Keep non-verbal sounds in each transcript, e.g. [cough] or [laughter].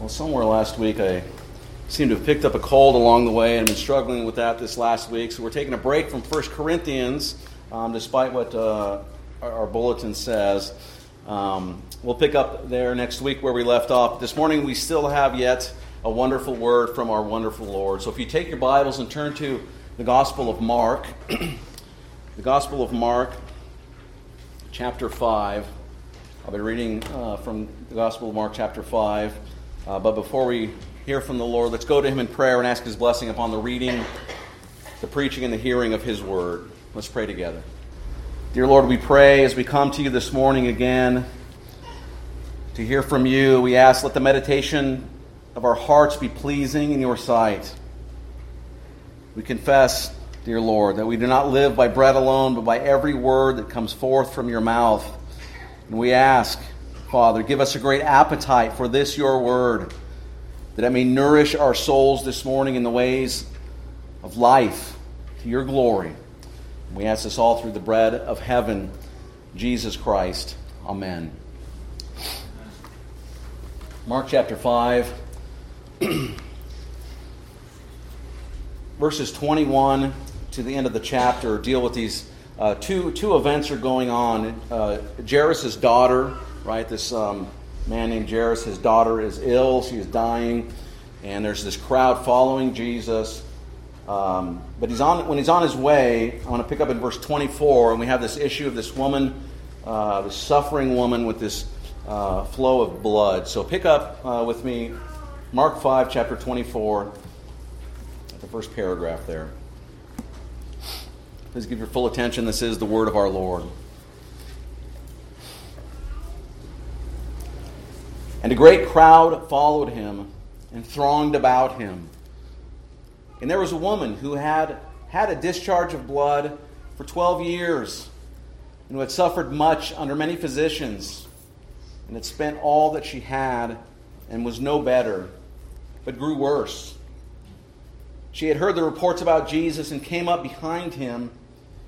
Well, somewhere last week I seem to have picked up a cold along the way and been struggling with that this last week. So we're taking a break from 1 Corinthians, um, despite what uh, our, our, bulletin says. Um, we'll pick up there next week where we left off. This morning we still have yet a wonderful word from our wonderful Lord. So if you take your Bibles and turn to the Gospel of Mark, [clears throat] the Gospel of Mark, chapter 5. I'll be reading uh, from the Gospel of Mark, chapter 5. Uh, but before we hear from the Lord, let's go to Him in prayer and ask His blessing upon the reading, the preaching, and the hearing of His word. Let's pray together. Dear Lord, we pray as we come to you this morning again to hear from you. We ask, let the meditation of our hearts be pleasing in your sight. We confess, dear Lord, that we do not live by bread alone, but by every word that comes forth from your mouth. And we ask, Father. Give us a great appetite for this, your word, that it may nourish our souls this morning in the ways of life to your glory. We ask this all through the bread of heaven, Jesus Christ. Amen. Mark chapter 5, [clears throat] verses 21 to the end of the chapter deal with these uh, two, two events are going on. Uh, Jairus' daughter right? This um, man named Jairus, his daughter is ill, she is dying, and there's this crowd following Jesus. Um, but he's on, when he's on his way, I want to pick up in verse 24, and we have this issue of this woman, uh, this suffering woman with this uh, flow of blood. So pick up uh, with me Mark 5, chapter 24, the first paragraph there. Please give your full attention. This is the word of our Lord. And a great crowd followed him and thronged about him. And there was a woman who had had a discharge of blood for 12 years and who had suffered much under many physicians and had spent all that she had and was no better, but grew worse. She had heard the reports about Jesus and came up behind him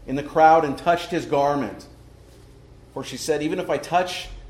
in the crowd and touched his garment. For she said, Even if I touch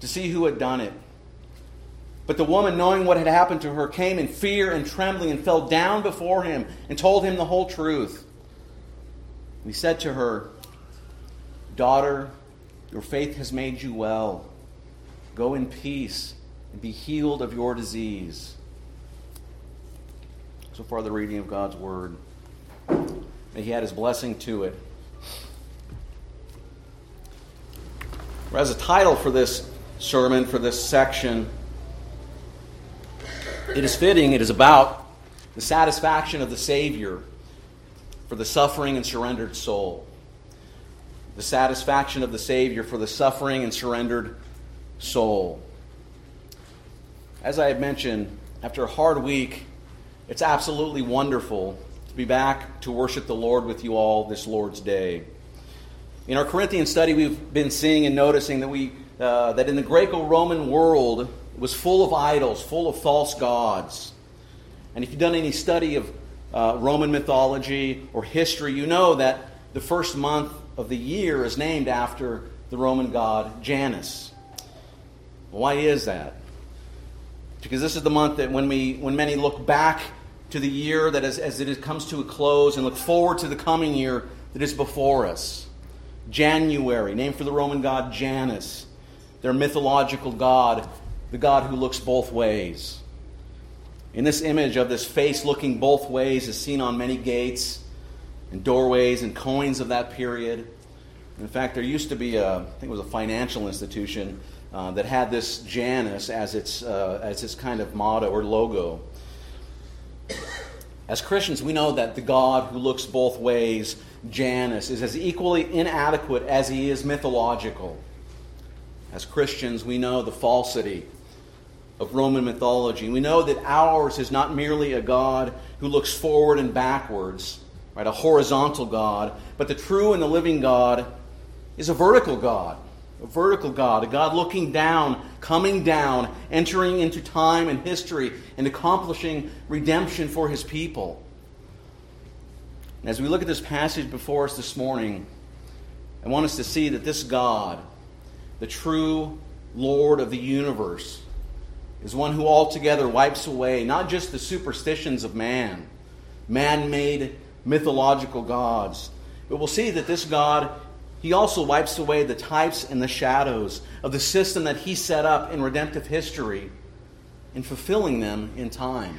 to see who had done it. But the woman, knowing what had happened to her, came in fear and trembling and fell down before him and told him the whole truth. And he said to her, Daughter, your faith has made you well. Go in peace and be healed of your disease. So far, the reading of God's word. May He add His blessing to it. As a title for this sermon, for this section, it is fitting, it is about the satisfaction of the Savior for the suffering and surrendered soul. The satisfaction of the Savior for the suffering and surrendered soul. As I have mentioned, after a hard week, it's absolutely wonderful to be back to worship the Lord with you all this Lord's Day. In our Corinthian study, we've been seeing and noticing that, we, uh, that in the Greco Roman world, was full of idols, full of false gods. And if you've done any study of uh, Roman mythology or history, you know that the first month of the year is named after the Roman god Janus. Why is that? Because this is the month that when, we, when many look back to the year that as, as it comes to a close and look forward to the coming year that is before us. January, named for the Roman god Janus, their mythological god the God who looks both ways. In this image of this face looking both ways is seen on many gates and doorways and coins of that period. In fact, there used to be a, I think it was a financial institution uh, that had this Janus as its, uh, as its kind of motto or logo. As Christians, we know that the God who looks both ways, Janus, is as equally inadequate as he is mythological. As Christians, we know the falsity of Roman mythology. We know that ours is not merely a God who looks forward and backwards, right, a horizontal God, but the true and the living God is a vertical God. A vertical God, a God looking down, coming down, entering into time and history, and accomplishing redemption for his people. And as we look at this passage before us this morning, I want us to see that this God, the true Lord of the universe, is one who altogether wipes away not just the superstitions of man, man made mythological gods, but we'll see that this God, he also wipes away the types and the shadows of the system that he set up in redemptive history in fulfilling them in time.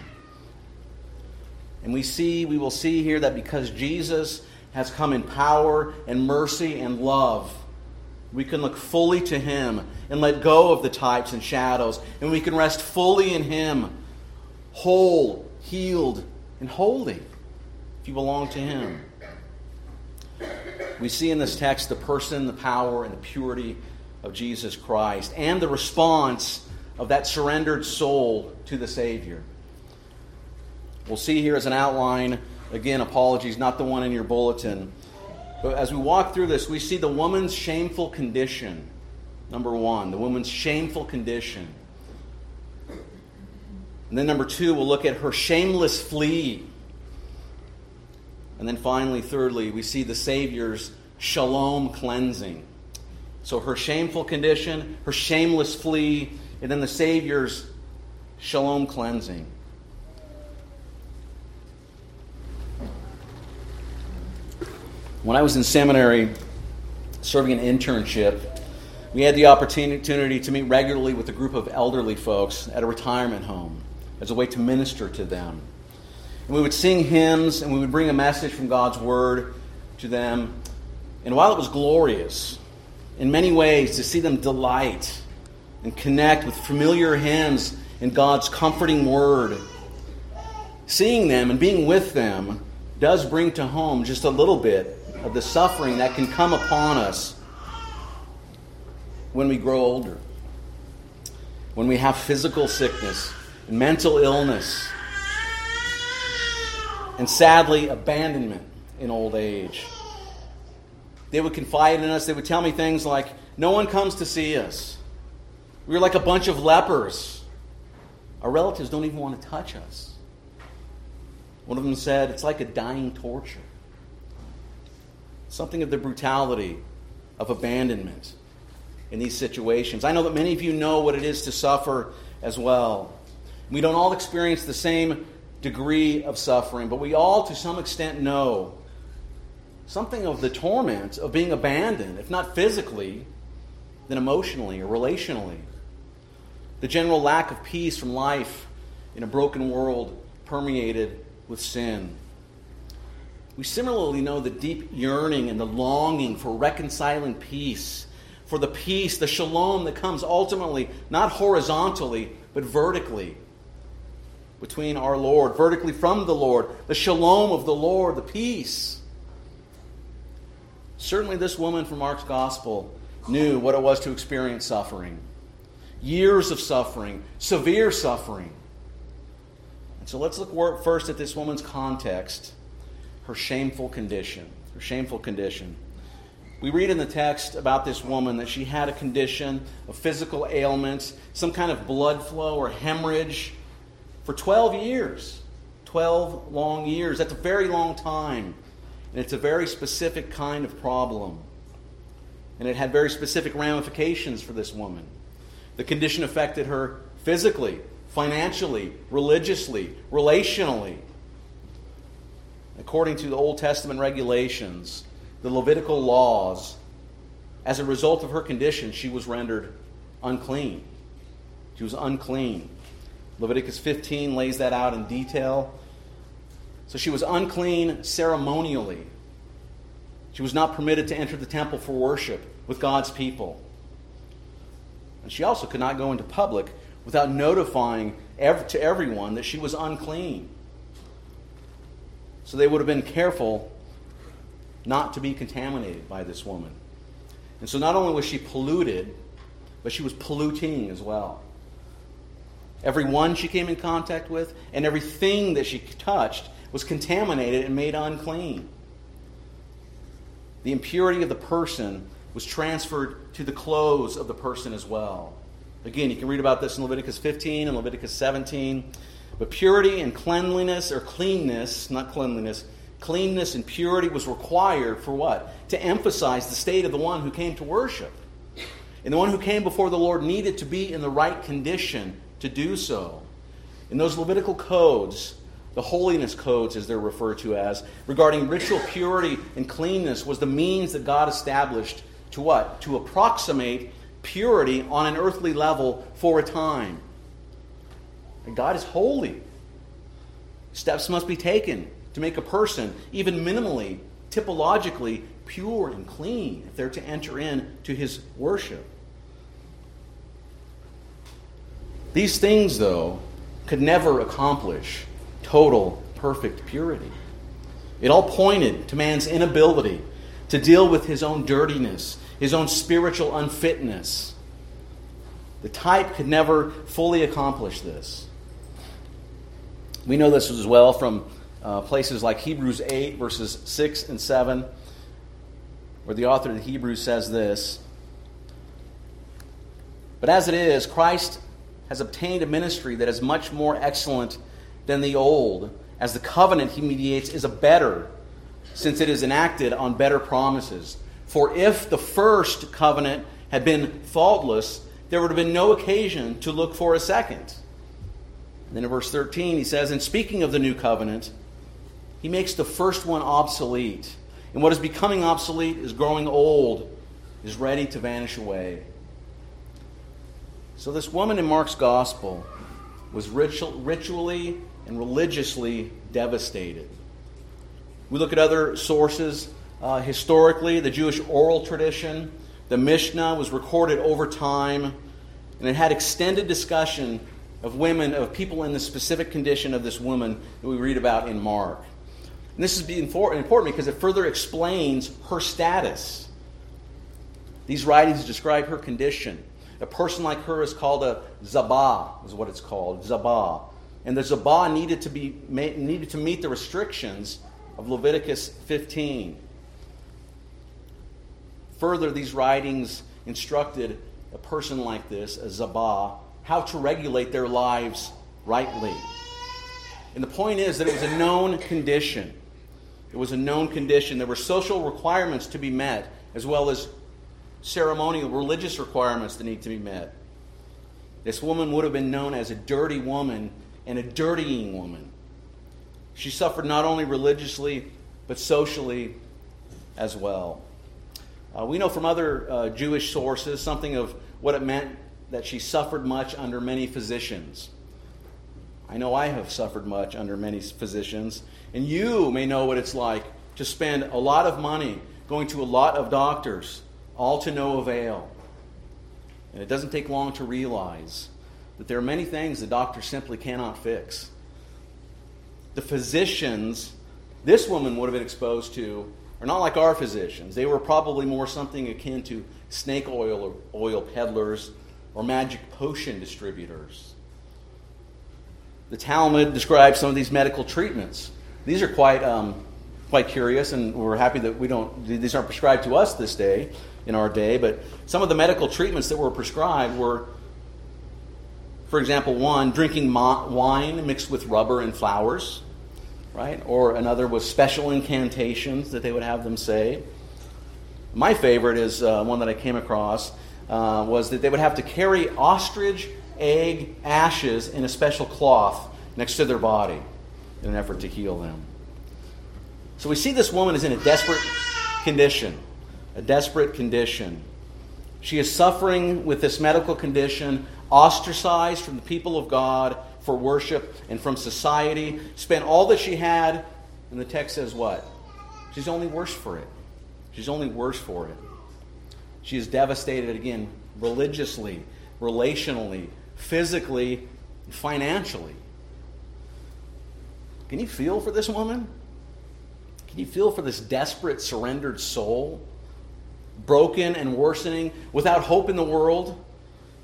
And we see, we will see here that because Jesus has come in power and mercy and love, we can look fully to Him and let go of the types and shadows, and we can rest fully in Him, whole, healed, and holy, if you belong to Him. We see in this text the person, the power, and the purity of Jesus Christ, and the response of that surrendered soul to the Savior. We'll see here as an outline, again, apologies, not the one in your bulletin. But as we walk through this, we see the woman's shameful condition. Number one, the woman's shameful condition. And then number two, we'll look at her shameless flee. And then finally, thirdly, we see the Savior's shalom cleansing. So her shameful condition, her shameless flee, and then the Savior's shalom cleansing. When I was in seminary serving an internship, we had the opportunity to meet regularly with a group of elderly folks at a retirement home as a way to minister to them. And we would sing hymns and we would bring a message from God's Word to them. And while it was glorious, in many ways, to see them delight and connect with familiar hymns and God's comforting Word, seeing them and being with them does bring to home just a little bit of the suffering that can come upon us when we grow older, when we have physical sickness and mental illness, and sadly, abandonment in old age. They would confide in us. They would tell me things like, No one comes to see us. We are like a bunch of lepers. Our relatives don't even want to touch us. One of them said, It's like a dying torture something of the brutality of abandonment in these situations. I know that many of you know what it is to suffer as well. We don't all experience the same degree of suffering, but we all, to some extent, know something of the torment of being abandoned, if not physically, then emotionally or relationally. The general lack of peace from life in a broken world permeated with sin. We similarly know the deep yearning and the longing for reconciling peace, for the peace, the shalom that comes ultimately, not horizontally, but vertically between our Lord, vertically from the Lord, the shalom of the Lord, the peace. Certainly, this woman from Mark's gospel knew what it was to experience suffering years of suffering, severe suffering. And so let's look first at this woman's context her shameful condition. Her shameful condition. We read in the text about this woman that she had a condition of physical ailments, some kind of blood flow or hemorrhage for 12 years. 12 long years. That's a very long time. And it's a very specific kind of problem. And it had very specific ramifications for this woman. The condition affected her physically, financially, religiously, relationally according to the Old Testament regulations, the Levitical laws, as a result of her condition, she was rendered unclean. She was unclean. Leviticus 15 lays that out in detail. So she was unclean ceremonially. She was not permitted to enter the temple for worship with God's people. And she also could not go into public without notifying to everyone that she was unclean. So they would have been careful not to be contaminated by this woman. And so not only was she polluted, but she was polluting as well. Everyone she came in contact with and everything that she touched was contaminated and made unclean. The impurity of the person was transferred to the clothes of the person as well. Again, you can read about this in Leviticus 15 and Leviticus 17. But purity and cleanliness, or cleanness, not cleanliness, cleanness and purity was required for what? To emphasize the state of the one who came to worship. And the one who came before the Lord needed to be in the right condition to do so. In those Levitical codes, the holiness codes, as they're referred to as, regarding ritual purity and cleanness, was the means that God established to what? To approximate purity on an earthly level for a time. And God is holy. Steps must be taken to make a person, even minimally, typologically, pure and clean if they're to enter into his worship. These things, though, could never accomplish total, perfect purity. It all pointed to man's inability to deal with his own dirtiness, his own spiritual unfitness. The type could never fully accomplish this. We know this as well from uh, places like Hebrews 8, verses 6 and 7, where the author of Hebrews says this But as it is, Christ has obtained a ministry that is much more excellent than the old, as the covenant he mediates is a better, since it is enacted on better promises. For if the first covenant had been faultless, there would have been no occasion to look for a second. And then in verse 13, he says, And speaking of the new covenant, he makes the first one obsolete. And what is becoming obsolete is growing old, is ready to vanish away. So, this woman in Mark's gospel was ritual, ritually and religiously devastated. We look at other sources. Uh, historically, the Jewish oral tradition, the Mishnah was recorded over time, and it had extended discussion of women, of people in the specific condition of this woman that we read about in Mark. And this is important because it further explains her status. These writings describe her condition. A person like her is called a zabah, is what it's called, zabah. And the zabah needed to, be, needed to meet the restrictions of Leviticus 15. Further, these writings instructed a person like this, a zabah, how to regulate their lives rightly. And the point is that it was a known condition. It was a known condition. There were social requirements to be met, as well as ceremonial religious requirements that need to be met. This woman would have been known as a dirty woman and a dirtying woman. She suffered not only religiously, but socially as well. Uh, we know from other uh, Jewish sources something of what it meant that she suffered much under many physicians. I know I have suffered much under many physicians, and you may know what it's like to spend a lot of money going to a lot of doctors, all to no avail. And it doesn't take long to realize that there are many things the doctor simply cannot fix. The physicians this woman would have been exposed to are not like our physicians. They were probably more something akin to snake oil or oil peddlers or magic potion distributors. The Talmud describes some of these medical treatments. These are quite, um, quite curious, and we're happy that we don't, these aren't prescribed to us this day, in our day, but some of the medical treatments that were prescribed were, for example, one, drinking wine mixed with rubber and flowers, right? Or another was special incantations that they would have them say. My favorite is uh, one that I came across uh, was that they would have to carry ostrich egg ashes in a special cloth next to their body in an effort to heal them. So we see this woman is in a desperate condition, a desperate condition. She is suffering with this medical condition, ostracized from the people of God for worship and from society, spent all that she had, and the text says what? She's only worse for it. She's only worse for it. She is devastated again religiously, relationally, physically, financially. Can you feel for this woman? Can you feel for this desperate, surrendered soul? Broken and worsening, without hope in the world,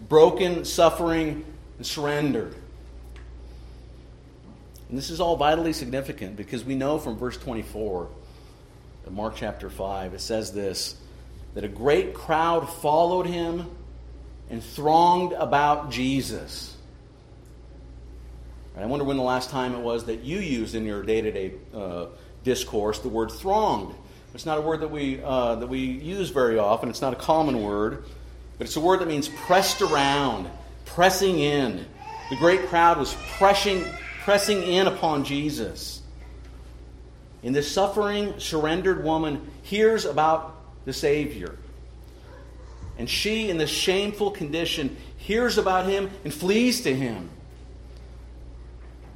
broken, suffering, and surrendered. And this is all vitally significant because we know from verse 24 of Mark chapter 5, it says this that a great crowd followed him and thronged about Jesus. I wonder when the last time it was that you used in your day to day discourse the word thronged. It's not a word that we, uh, that we use very often, it's not a common word, but it's a word that means pressed around, pressing in. The great crowd was pressing, pressing in upon Jesus. And this suffering, surrendered woman hears about the Savior. And she, in this shameful condition, hears about him and flees to him.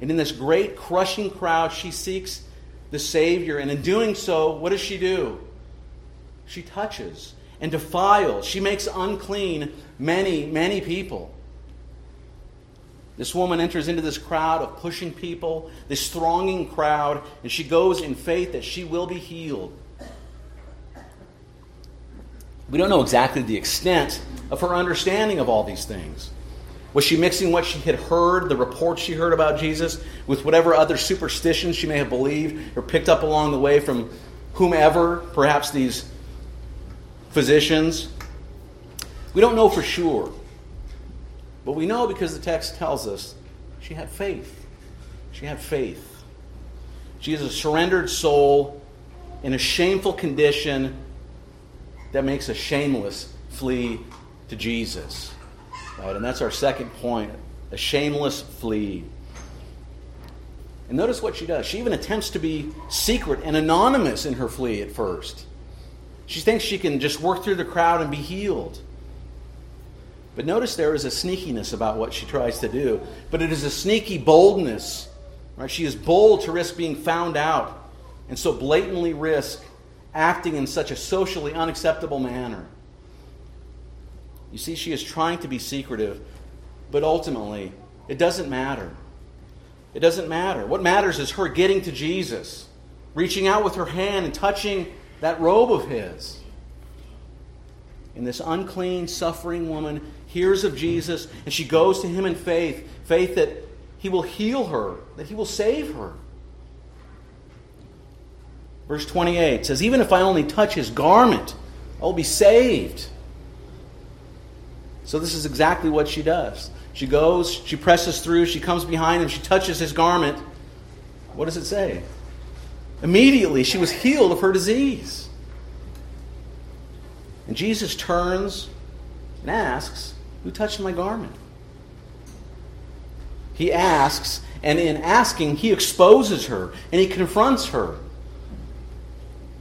And in this great, crushing crowd, she seeks the Savior. And in doing so, what does she do? She touches and defiles. She makes unclean many, many people. This woman enters into this crowd of pushing people, this thronging crowd, and she goes in faith that she will be healed. We don't know exactly the extent of her understanding of all these things. Was she mixing what she had heard, the reports she heard about Jesus, with whatever other superstitions she may have believed or picked up along the way from whomever, perhaps these physicians? We don't know for sure. But we know because the text tells us she had faith. She had faith. She is a surrendered soul in a shameful condition that makes a shameless flee to Jesus. Right? And that's our second point a shameless flee. And notice what she does. She even attempts to be secret and anonymous in her flee at first. She thinks she can just work through the crowd and be healed. But notice there is a sneakiness about what she tries to do. But it is a sneaky boldness. Right? She is bold to risk being found out and so blatantly risk acting in such a socially unacceptable manner. You see, she is trying to be secretive, but ultimately, it doesn't matter. It doesn't matter. What matters is her getting to Jesus, reaching out with her hand and touching that robe of his. And this unclean, suffering woman hears of Jesus and she goes to him in faith faith that he will heal her, that he will save her. Verse 28 says, Even if I only touch his garment, I will be saved. So, this is exactly what she does. She goes, she presses through, she comes behind him, she touches his garment. What does it say? Immediately, she was healed of her disease. And Jesus turns and asks, Who touched my garment? He asks, and in asking, he exposes her and he confronts her.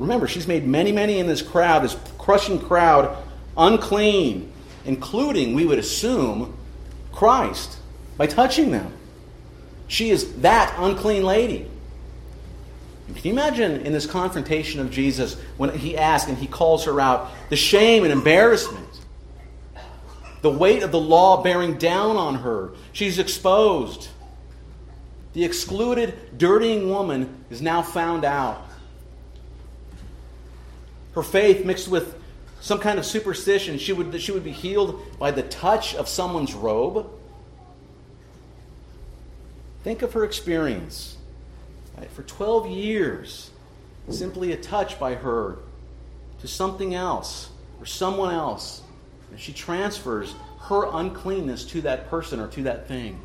Remember, she's made many, many in this crowd, this crushing crowd, unclean, including, we would assume, Christ, by touching them. She is that unclean lady. Can you imagine in this confrontation of Jesus when he asks and he calls her out the shame and embarrassment, the weight of the law bearing down on her? She's exposed. The excluded, dirtying woman is now found out. Her faith mixed with some kind of superstition, she would, she would be healed by the touch of someone's robe. Think of her experience. Right? For 12 years, simply a touch by her to something else or someone else. And she transfers her uncleanness to that person or to that thing.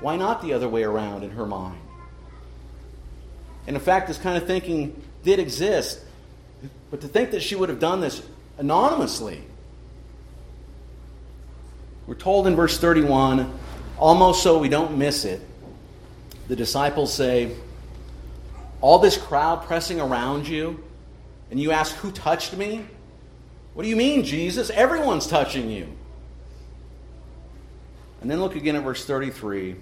Why not the other way around in her mind? And in fact, this kind of thinking did exist. But to think that she would have done this anonymously. We're told in verse 31, almost so we don't miss it, the disciples say, All this crowd pressing around you, and you ask, Who touched me? What do you mean, Jesus? Everyone's touching you. And then look again at verse 33.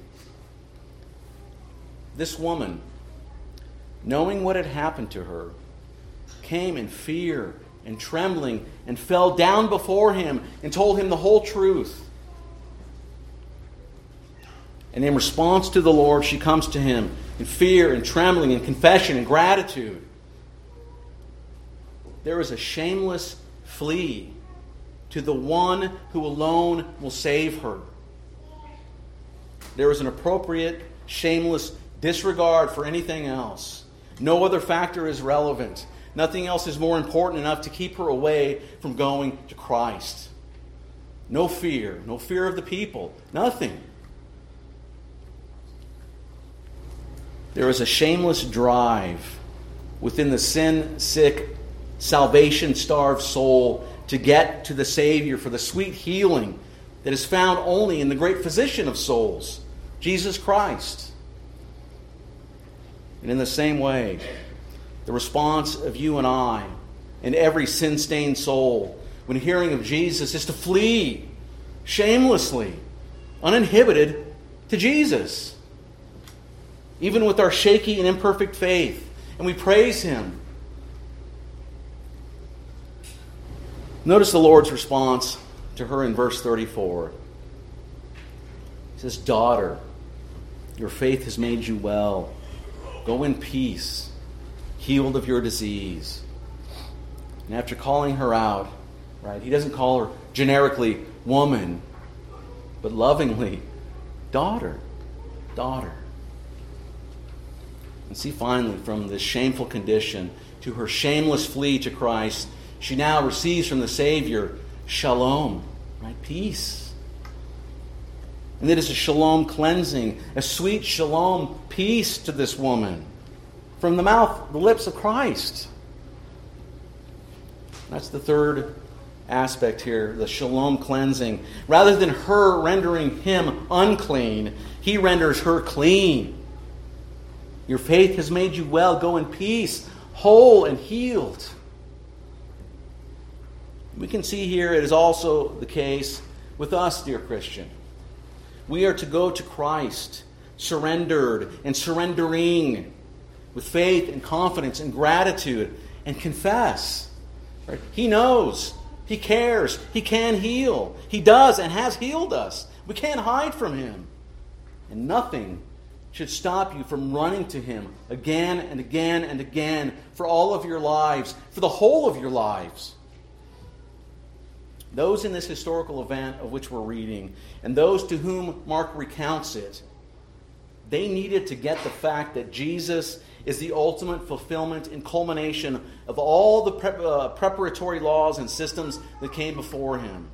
This woman, knowing what had happened to her, came in fear and trembling and fell down before him and told him the whole truth. And in response to the Lord, she comes to him in fear and trembling and confession and gratitude. There is a shameless flee to the one who alone will save her. There is an appropriate shameless disregard for anything else. No other factor is relevant. Nothing else is more important enough to keep her away from going to Christ. No fear, no fear of the people, nothing. There is a shameless drive within the sin sick, salvation starved soul to get to the Savior for the sweet healing that is found only in the great physician of souls, Jesus Christ. And in the same way, the response of you and I and every sin stained soul when hearing of Jesus is to flee shamelessly, uninhibited to Jesus. Even with our shaky and imperfect faith, and we praise Him. Notice the Lord's response to her in verse 34. He says, Daughter, your faith has made you well. Go in peace, healed of your disease. And after calling her out, right, he doesn't call her generically woman, but lovingly daughter, daughter. And see, finally, from this shameful condition to her shameless flee to Christ, she now receives from the Savior shalom, right? Peace. And it is a shalom cleansing, a sweet shalom peace to this woman from the mouth, the lips of Christ. That's the third aspect here, the shalom cleansing. Rather than her rendering him unclean, he renders her clean. Your faith has made you well. Go in peace, whole and healed. We can see here it is also the case with us, dear Christian. We are to go to Christ, surrendered and surrendering with faith and confidence and gratitude and confess. Right? He knows. He cares. He can heal. He does and has healed us. We can't hide from Him. And nothing should stop you from running to Him again and again and again for all of your lives, for the whole of your lives. Those in this historical event of which we're reading, and those to whom Mark recounts it, they needed to get the fact that Jesus is the ultimate fulfillment and culmination of all the pre- uh, preparatory laws and systems that came before him.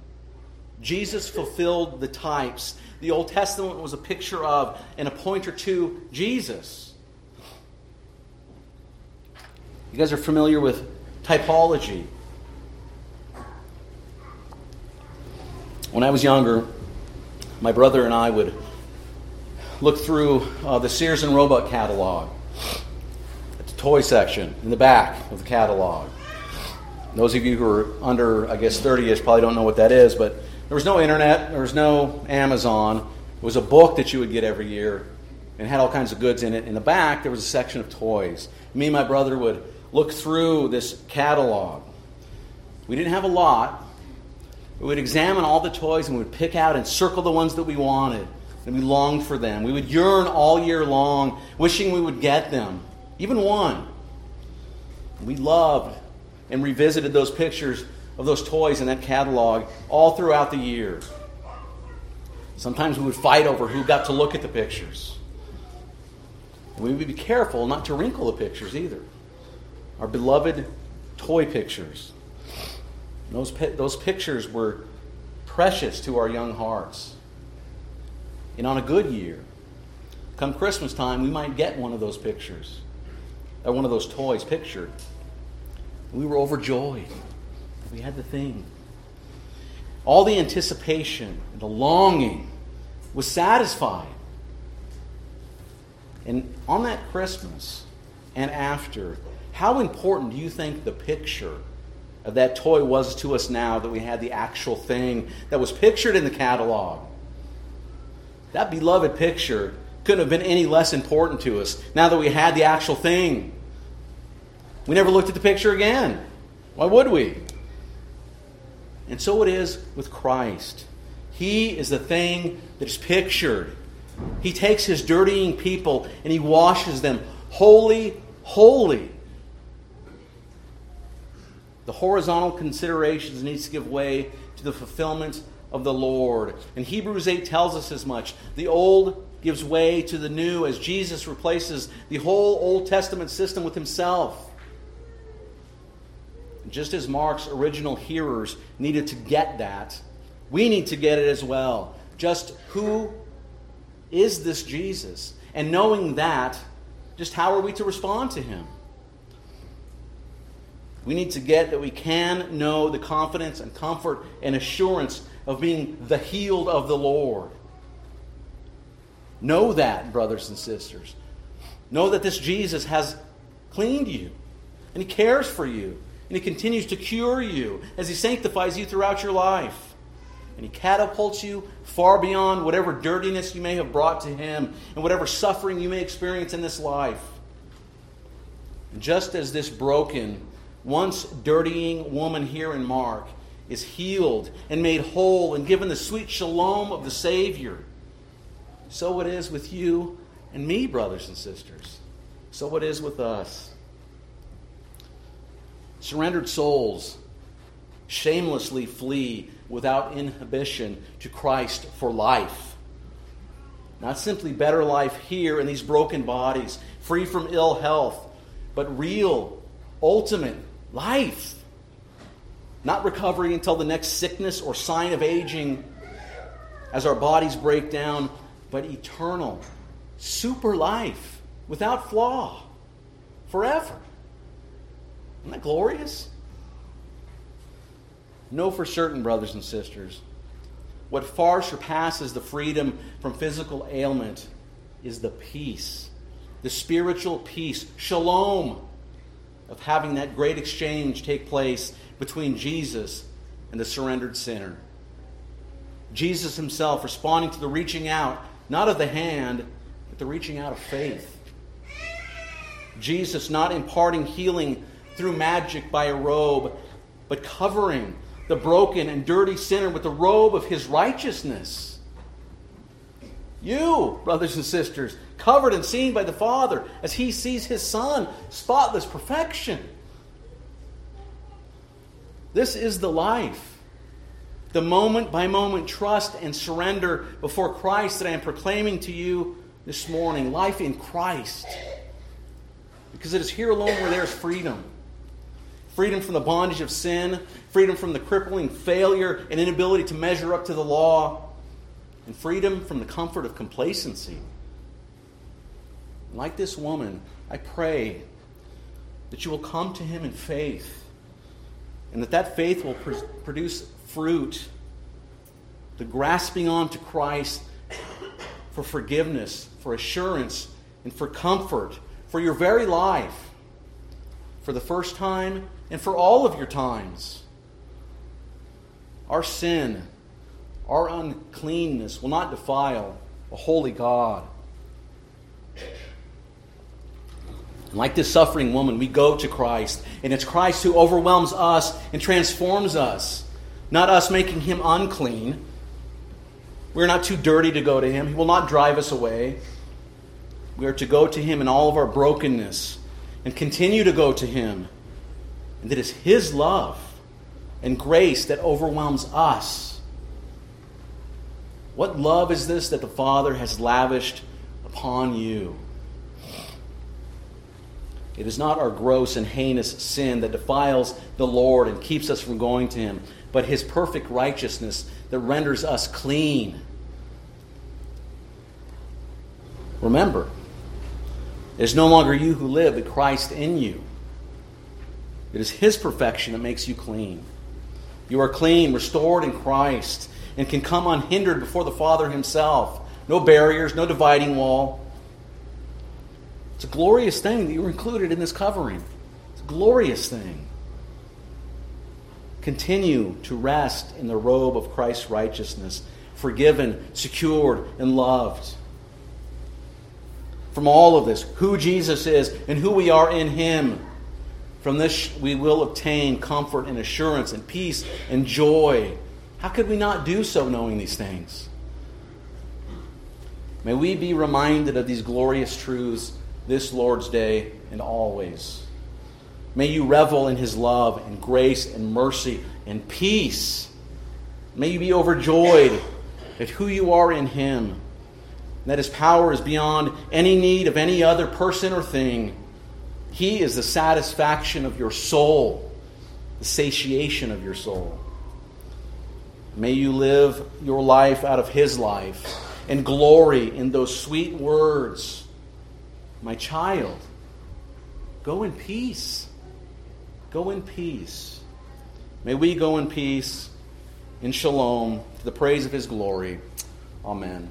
Jesus fulfilled the types. The Old Testament was a picture of and a pointer to Jesus. You guys are familiar with typology. When I was younger, my brother and I would look through uh, the Sears and Roebuck catalog, At the toy section in the back of the catalog. Those of you who are under, I guess, 30 ish probably don't know what that is, but there was no internet, there was no Amazon. It was a book that you would get every year and had all kinds of goods in it. In the back, there was a section of toys. Me and my brother would look through this catalog. We didn't have a lot, we would examine all the toys and we would pick out and circle the ones that we wanted. And we longed for them. We would yearn all year long, wishing we would get them, even one. We loved and revisited those pictures of those toys in that catalog all throughout the year. Sometimes we would fight over who got to look at the pictures. We would be careful not to wrinkle the pictures either. Our beloved toy pictures. Those, those pictures were precious to our young hearts. And on a good year, come Christmas time, we might get one of those pictures, or one of those toys pictured. We were overjoyed. We had the thing. All the anticipation, and the longing was satisfied. And on that Christmas and after, how important do you think the picture of that toy was to us now that we had the actual thing that was pictured in the catalog. That beloved picture couldn't have been any less important to us now that we had the actual thing. We never looked at the picture again. Why would we? And so it is with Christ. He is the thing that is pictured. He takes his dirtying people and he washes them holy, holy the horizontal considerations needs to give way to the fulfillment of the Lord. And Hebrews 8 tells us as much. The old gives way to the new as Jesus replaces the whole Old Testament system with himself. Just as Mark's original hearers needed to get that, we need to get it as well. Just who is this Jesus? And knowing that, just how are we to respond to him? We need to get that we can know the confidence and comfort and assurance of being the healed of the Lord. Know that, brothers and sisters. Know that this Jesus has cleaned you, and He cares for you, and He continues to cure you as He sanctifies you throughout your life. And He catapults you far beyond whatever dirtiness you may have brought to Him and whatever suffering you may experience in this life. And just as this broken, once dirtying woman here in Mark is healed and made whole and given the sweet shalom of the Savior, so it is with you and me, brothers and sisters. So it is with us. Surrendered souls shamelessly flee without inhibition to Christ for life. Not simply better life here in these broken bodies, free from ill health, but real, ultimate life. Not recovery until the next sickness or sign of aging as our bodies break down, but eternal, super life without flaw, forever. Isn't that glorious? Know for certain, brothers and sisters, what far surpasses the freedom from physical ailment is the peace, the spiritual peace, shalom, of having that great exchange take place between Jesus and the surrendered sinner. Jesus himself responding to the reaching out, not of the hand, but the reaching out of faith. Jesus not imparting healing through magic by a robe, but covering the broken and dirty sinner with the robe of his righteousness. You, brothers and sisters, covered and seen by the Father as he sees his Son, spotless perfection. This is the life. The moment by moment trust and surrender before Christ that I am proclaiming to you this morning. Life in Christ. Because it is here alone where there is freedom freedom from the bondage of sin, freedom from the crippling failure and inability to measure up to the law, and freedom from the comfort of complacency. Like this woman, I pray that you will come to him in faith, and that that faith will pr- produce fruit, the grasping on to Christ for forgiveness, for assurance, and for comfort for your very life, for the first time and for all of your times. Our sin, our uncleanness will not defile a holy God. And like this suffering woman, we go to Christ, and it's Christ who overwhelms us and transforms us, not us making him unclean. We're not too dirty to go to him. He will not drive us away. We are to go to him in all of our brokenness and continue to go to him and it's His love and grace that overwhelms us. What love is this that the Father has lavished upon you? It is not our gross and heinous sin that defiles the Lord and keeps us from going to Him, but His perfect righteousness that renders us clean. Remember, it is no longer you who live, but Christ in you. It is His perfection that makes you clean. You are clean, restored in Christ, and can come unhindered before the Father Himself. No barriers, no dividing wall. It's a glorious thing that you were included in this covering. It's a glorious thing. Continue to rest in the robe of Christ's righteousness, forgiven, secured, and loved. From all of this, who Jesus is and who we are in Him from this we will obtain comfort and assurance and peace and joy. How could we not do so knowing these things? May we be reminded of these glorious truths this Lord's Day and always. May you revel in his love and grace and mercy and peace. May you be overjoyed at who you are in him. that his power is beyond any need of any other person or thing. He is the satisfaction of your soul, the satiation of your soul. May you live your life out of his life and glory in those sweet words. My child, go in peace. Go in peace. May we go in peace, in shalom, to the praise of his glory. Amen.